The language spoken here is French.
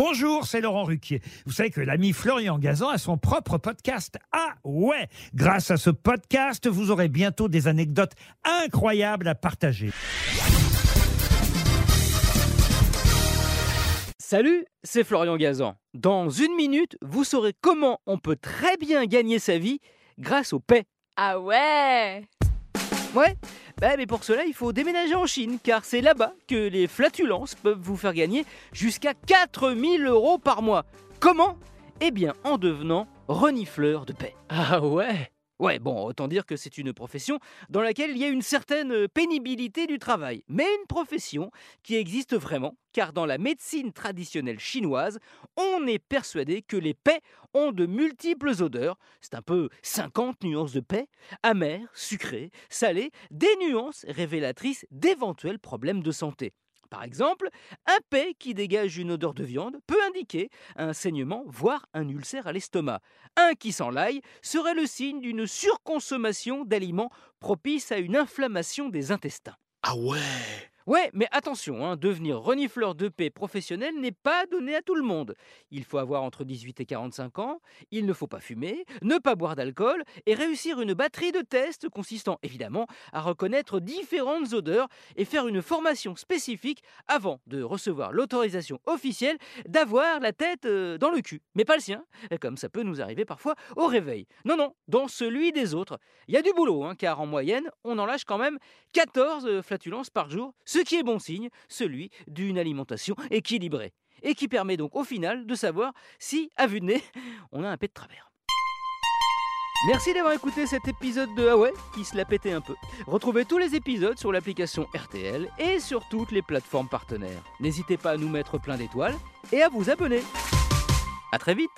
Bonjour, c'est Laurent Ruquier. Vous savez que l'ami Florian Gazan a son propre podcast. Ah ouais Grâce à ce podcast, vous aurez bientôt des anecdotes incroyables à partager. Salut, c'est Florian Gazan. Dans une minute, vous saurez comment on peut très bien gagner sa vie grâce au paix. Ah ouais Ouais, bah, mais pour cela, il faut déménager en Chine, car c'est là-bas que les flatulences peuvent vous faire gagner jusqu'à 4000 euros par mois. Comment? Eh bien, en devenant renifleur de paix. Ah ouais? Ouais, bon, autant dire que c'est une profession dans laquelle il y a une certaine pénibilité du travail, mais une profession qui existe vraiment, car dans la médecine traditionnelle chinoise, on est persuadé que les paix ont de multiples odeurs, c'est un peu 50 nuances de paix, amères, sucrées, salées, des nuances révélatrices d'éventuels problèmes de santé. Par exemple, un paix qui dégage une odeur de viande peut indiquer un saignement, voire un ulcère à l'estomac. Un qui s'enlaille serait le signe d'une surconsommation d'aliments propices à une inflammation des intestins. Ah ouais Ouais, mais attention, hein, devenir renifleur de paix professionnel n'est pas donné à tout le monde. Il faut avoir entre 18 et 45 ans, il ne faut pas fumer, ne pas boire d'alcool et réussir une batterie de tests consistant évidemment à reconnaître différentes odeurs et faire une formation spécifique avant de recevoir l'autorisation officielle d'avoir la tête euh, dans le cul. Mais pas le sien, comme ça peut nous arriver parfois au réveil. Non, non, dans celui des autres. Il y a du boulot, hein, car en moyenne, on en lâche quand même 14 flatulences par jour qui est bon signe, celui d'une alimentation équilibrée, et qui permet donc au final de savoir si, à vue de nez, on a un pet de travers. Merci d'avoir écouté cet épisode de Ah qui se l'a pété un peu. Retrouvez tous les épisodes sur l'application RTL et sur toutes les plateformes partenaires. N'hésitez pas à nous mettre plein d'étoiles et à vous abonner. A très vite